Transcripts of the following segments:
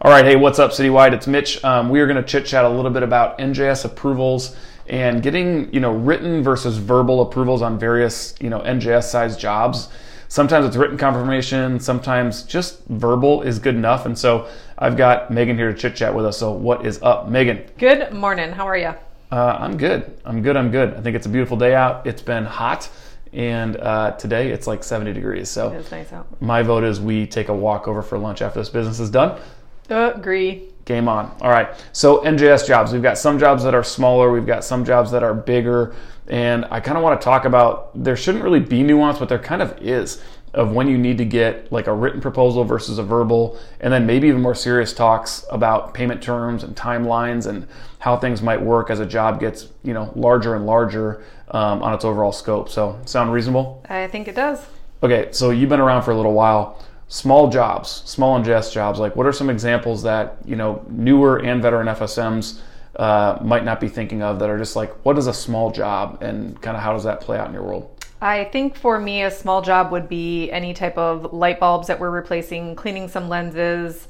All right, hey, what's up, Citywide? It's Mitch. Um, we are going to chit chat a little bit about NJS approvals and getting you know written versus verbal approvals on various you know NJS size jobs. Sometimes it's written confirmation, sometimes just verbal is good enough. And so I've got Maghan here to chit chat with us. So what is up, Maghan? Good morning. How are you? Uh, I'm good. I'm good. I'm good. I think it's a beautiful day out. It's been hot, and uh, today it's like 70 degrees. So nice out. my vote is we take a walk over for lunch after this business is done. Agree. Game on. All right. So NJS jobs. We've got some jobs that are smaller. We've got some jobs that are bigger. And I kind of want to talk about there shouldn't really be nuance, but there kind of is of when you need to get like a written proposal versus a verbal, and then maybe even more serious talks about payment terms and timelines and how things might work as a job gets you know larger and larger um, on its overall scope. So sound reasonable? I think it does. Okay, so you've been around for a little while. Small jobs, small NJS jobs. Like, what are some examples that you know newer and veteran FSMs uh, might not be thinking of that are just like, what is a small job, and kind of how does that play out in your world? I think for me, a small job would be any type of light bulbs that we're replacing, cleaning some lenses.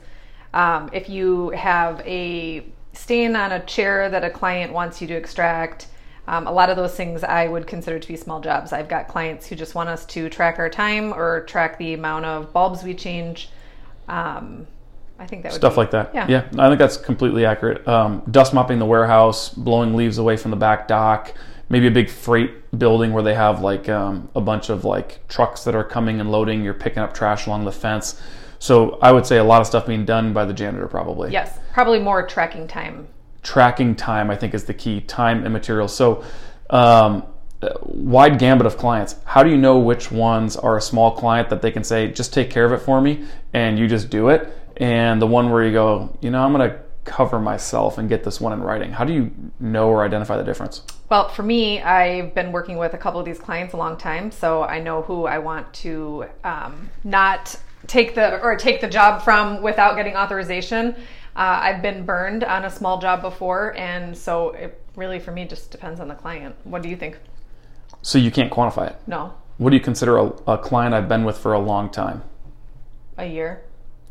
Um, if you have a stain on a chair that a client wants you to extract, um, a lot of those things I would consider to be small jobs. I've got clients who just want us to track our time or track the amount of bulbs we change. Um, I think that would Stuff be- like that. Yeah. yeah, I think that's completely accurate. Um, dust mopping the warehouse, blowing leaves away from the back dock, maybe a big freight building where they have like um, a bunch of like trucks that are coming and loading. You're picking up trash along the fence. So I would say a lot of stuff being done by the janitor probably. Yes, probably more tracking time. Tracking time i think is the key time and materials so um, wide gambit of clients. How do you know which ones are a small client that they can say just take care of it for me and you just do it? And the one where you go you know i'm going to cover myself and get this one in writing. How do you know or identify the difference? Well, for me, I've been working with a couple of these clients a long time, so I know who I want to um, not take the or take the job from without getting authorization. Uh, I've been burned on a small job before, and so it really, for me, just depends on the client. What do you think? so you can't quantify it No, what do you consider a, a client i've been with for a long time a year.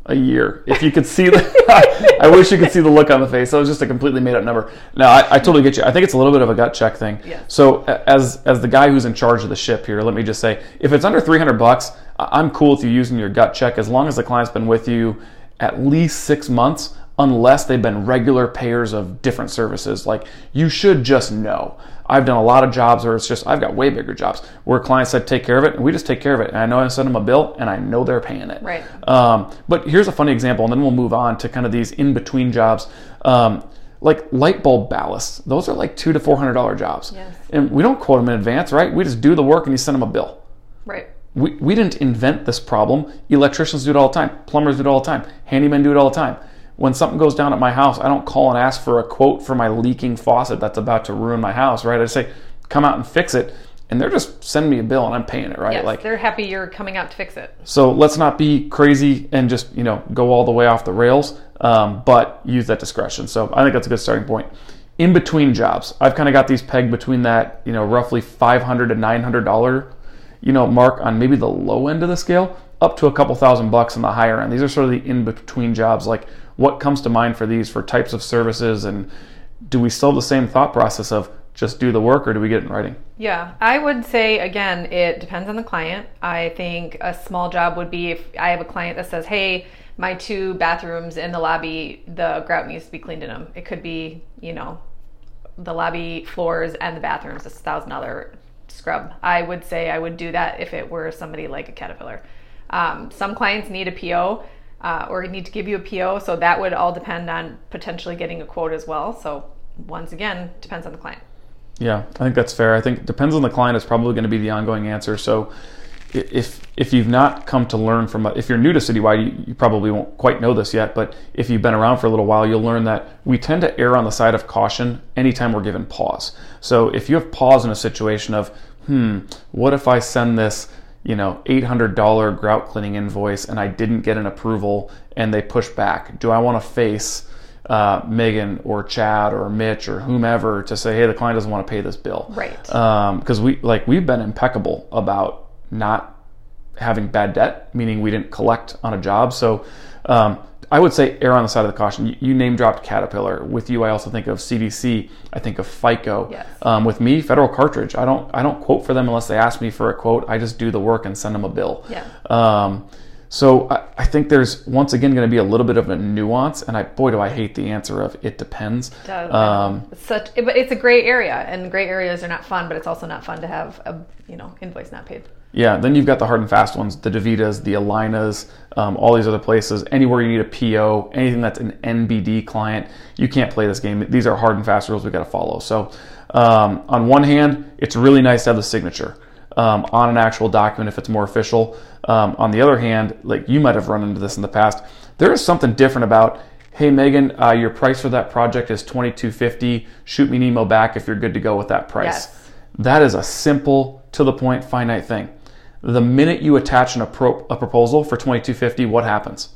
a year. If you could see the, I wish you could see the look on the face. That was just a completely made up number. No, I, I totally get you. I think it's a little bit of a gut check thing. Yes. So as as the guy who's in charge of the ship here, let me just say, if it's under three hundred bucks, I'm cool with you using your gut check as long as the client's been with you at least six months. Unless they've been regular payers of different services, like you should just know. I've done a lot of jobs where it's just I've got way bigger jobs where clients said take care of it, and we just take care of it. And I know I send them a bill, and I know they're paying it. Right. Um, but here's a funny example, and then we'll move on to kind of these in between jobs. Um, like light bulb ballasts, those are like two to four hundred dollar jobs, Yes. and we don't quote them in advance, right? We just do the work and you send them a bill. Right. We, we didn't invent this problem. Electricians do it all the time. Plumbers do it all the time. Handymen do it all the time. When something goes down at my house, I don't call and ask for a quote for my leaking faucet that's about to ruin my house, right? I say, come out and fix it. And they're just sending me a bill and I'm paying it, right? Yes, like they're happy you're coming out to fix it. so let's not be crazy and just you know go all the way off the rails, um, but use that discretion. So I think that's a good starting point. In between jobs, I've kind of got these pegged between that you know roughly five hundred to nine hundred dollar you know mark on maybe the low end of the scale, up to a couple thousand bucks on the higher end. These are sort of the in between jobs. Like what comes to mind for these for types of services, and do we still have the same thought process of just do the work, or do we get it in writing? Yeah, I would say again, it depends on the client. I think a small job would be if I have a client that says, "Hey, my two bathrooms in the lobby, the grout needs to be cleaned in them." It could be, you know, the lobby floors and the bathrooms, a thousand dollar scrub. I would say I would do that if it were somebody like a Caterpillar. Um, some clients need a PO uh, or need to give you a PO, so that would all depend on potentially getting a quote as well. So once again, depends on the client. Yeah, I think that's fair. I think depends on the client is probably going to be the ongoing answer. So if if you've not come to learn from if you're new to Citywide, you, you probably won't quite know this yet. But if you've been around for a little while, you'll learn that we tend to err on the side of caution anytime we're given pause. So if you have pause in a situation of hmm, what if I send this you know $800 grout cleaning invoice and I didn't get an approval and they push back? Do I want to face uh, Maghan or Chad or Mitch or whomever to say, hey, the client doesn't want to pay this bill. Right. Because we like we've been impeccable about not having bad debt, meaning we didn't collect on a job. So um, I would say err on the side of the caution. You, you name dropped Caterpillar. With you, I also think of CDC. I think of FICO. Yes. Um, with me, Federal Cartridge. I don't I don't quote for them unless they ask me for a quote. I just do the work and send them a bill. Yeah. Um, so I, I think there's once again going to be a little bit of a nuance, and I boy do I hate the answer of it depends. Does- Um, it's such, but it's a gray area, and gray areas are not fun. But it's also not fun to have a you know invoice not paid. Yeah, then you've got the hard and fast ones, the Davitas, the Allinas, um, all these other places. Anywhere you need a PO, anything that's an NBD client, you can't play this game. These are hard and fast rules we got to follow. So, um, on one hand, it's really nice to have the signature um, on an actual document if it's more official. Um, on the other hand, like you might have run into this in the past, there is something different about. Hey Maghan, uh, your price for that project is twenty two fifty. Shoot me an email back if you're good to go with that price. Yes. That is a simple, to the point, finite thing. The minute you attach an appro- a proposal for 2250, what happens?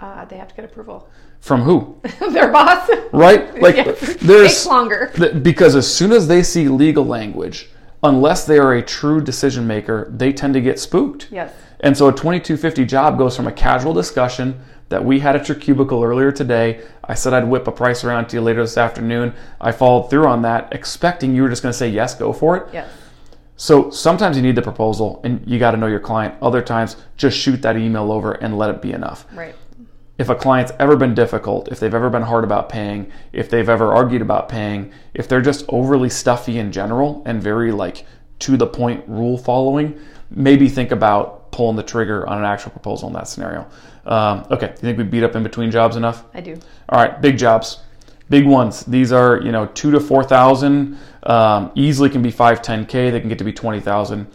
Uh, they have to get approval. From who? Their boss. Right? Like Yes. there's Takes longer. th- because as soon as they see legal language, unless they are a true decision maker, they tend to get spooked. Yes. And so a 2250 job goes from a casual discussion that we had at your cubicle earlier today. I said I'd whip a price around to you later this afternoon. I followed through on that, expecting you were just going to say yes, go for it. Yes. So sometimes you need the proposal and you got to know your client. Other times, just shoot that email over and let it be enough. Right. If a client's ever been difficult, if they've ever been hard about paying, if they've ever argued about paying, if they're just overly stuffy in general and very like to the point rule following, maybe think about pulling the trigger on an actual proposal in that scenario. Um, okay, you think we beat up in between jobs enough? I do. All right, big jobs, big ones. These are you know two to four thousand. Um, easily can be five, ten k. They can get to be twenty thousand.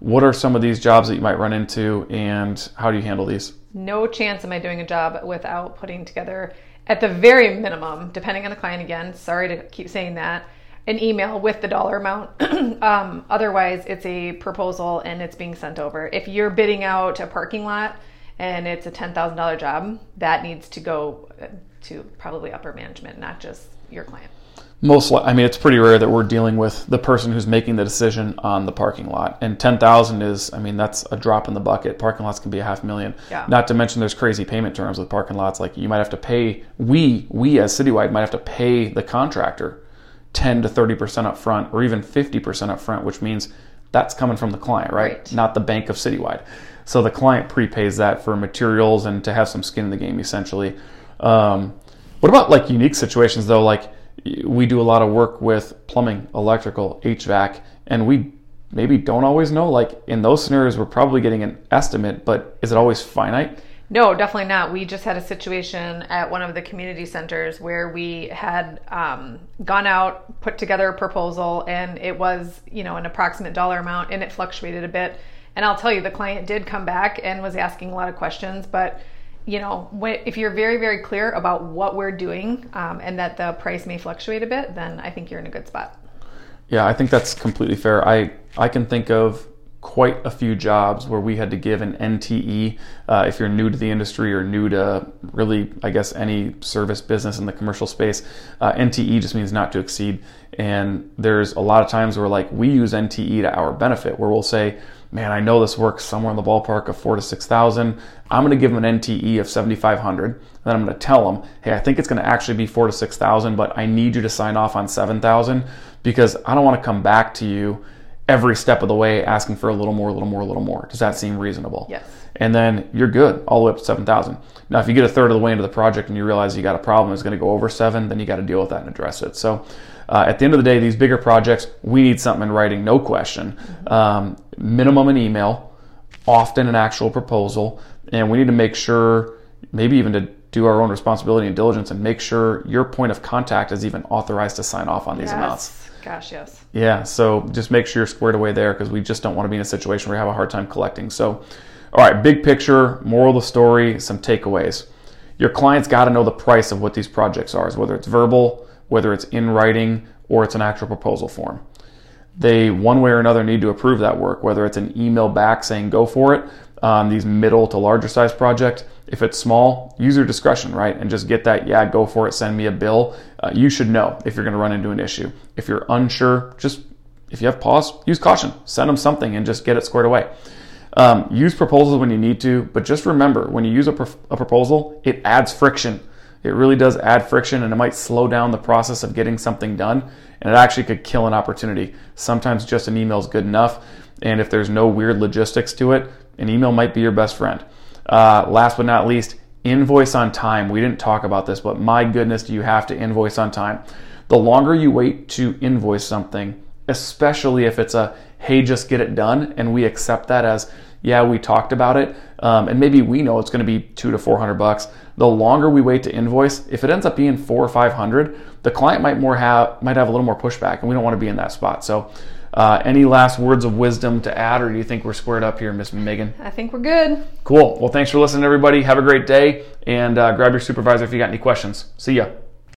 What are some of these jobs that you might run into, and how do you handle these? No chance am I doing a job without putting together, at the very minimum, depending on the client again, sorry to keep saying that, an email with the dollar amount. um, otherwise, it's a proposal and it's being sent over. If you're bidding out a parking lot and it's a $10,000 job, that needs to go uh, to probably upper management, not just your client. Most, li- I mean, it's pretty rare that we're dealing with the person who's making the decision on the parking lot. And ten thousand is, I mean, that's a drop in the bucket. Parking lots can be a half million. Yeah. Not to mention, there's crazy payment terms with parking lots. Like you might have to pay. We, we as Citywide might have to pay the contractor ten to thirty percent up front, or even fifty percent up front, which means that's coming from the client, right? Right. Not the bank of Citywide. So the client prepays that for materials and to have some skin in the game, essentially. Um, what about like unique situations though? Like we do a lot of work with plumbing, electrical, HVAC, and we maybe don't always know. Like in those scenarios, we're probably getting an estimate, but is it always finite? No, definitely not. We just had a situation at one of the community centers where we had um, gone out, put together a proposal, and it was, you know, an approximate dollar amount, and it fluctuated a bit. And I'll tell you, the client did come back and was asking a lot of questions, but you know, if you're very, very clear about what we're doing um, and that the price may fluctuate a bit, then I think you're in a good spot. Yeah, I think that's completely fair. I I can think of quite a few jobs where we had to give an NTE. Uh, if you're new to the industry or new to really, I guess, any service business in the commercial space, uh, NTE just means not to exceed. And there's a lot of times where like we use NTE to our benefit, where we'll say, "Man, I know this works somewhere in the ballpark of four to six thousand. I'm going to give them an NTE of 7,500. Then I'm going to tell them, hey, I think it's going to actually be four to six thousand, but I need you to sign off on seven thousand because I don't want to come back to you." every step of the way asking for a little more, a little more, a little more. Does that seem reasonable? Yes. And then you're good all the way up to 7,000. Now, if you get a third of the way into the project and you realize you got a problem, it's going to go over seven, then you got to deal with that and address it. So, uh, at the end of the day, these bigger projects, we need something in writing, no question. Um, minimum an email, often an actual proposal, and we need to make sure, maybe even to do our own responsibility and diligence and make sure your point of contact is even authorized to sign off on these amounts. Yes. Gosh, yes. Yeah, so just make sure you're squared away there because we just don't want to be in a situation where we have a hard time collecting. So, all right, big picture, moral of the story, some takeaways. Your client's got to know the price of what these projects are, whether it's verbal, whether it's in writing, or it's an actual proposal form. They, one way or another, need to approve that work, whether it's an email back saying go for it on these middle to larger size projects. If it's small, user discretion, right? And just get that, yeah, go for it, send me a bill. Uh, you should know if you're going to run into an issue. If you're unsure, just if you have pause, use caution. Send them something and just get it squared away. Um, use proposals when you need to, but just remember when you use a, a proposal, it adds friction. It really does add friction and it might slow down the process of getting something done and it actually could kill an opportunity. Sometimes just an email is good enough. And if there's no weird logistics to it, an email might be your best friend. Uh, last but not least, invoice on time. We didn't talk about this, but my goodness, do you have to invoice on time? The longer you wait to invoice something, especially if it's a hey, just get it done, and we accept that as yeah, we talked about it, um, and maybe we know it's going to be two to four hundred bucks. The longer we wait to invoice, if it ends up being four or five hundred, the client might more have might have a little more pushback, and we don't want to be in that spot. So, uh, any last words of wisdom to add, or do you think we're squared up here, Miss Maghan? I think we're good. Cool. Well, thanks for listening, everybody. Have a great day, and uh, grab your supervisor if you got any questions. See ya.